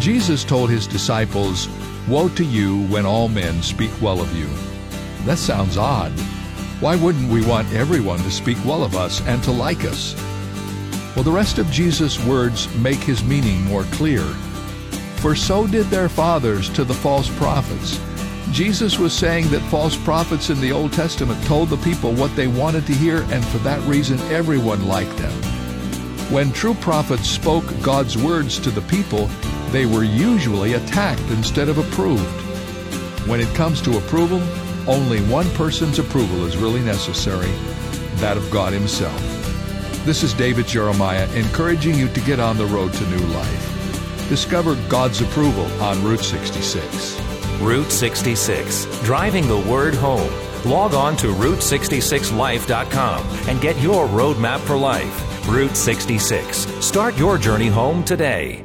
Jesus told his disciples, Woe to you when all men speak well of you. That sounds odd. Why wouldn't we want everyone to speak well of us and to like us? Well, the rest of Jesus' words make his meaning more clear. For so did their fathers to the false prophets. Jesus was saying that false prophets in the Old Testament told the people what they wanted to hear, and for that reason everyone liked them. When true prophets spoke God's words to the people, they were usually attacked instead of approved. When it comes to approval, only one person's approval is really necessary that of God Himself. This is David Jeremiah encouraging you to get on the road to new life. Discover God's approval on Route 66. Route 66, driving the word home. Log on to Route66Life.com and get your roadmap for life. Route 66. Start your journey home today.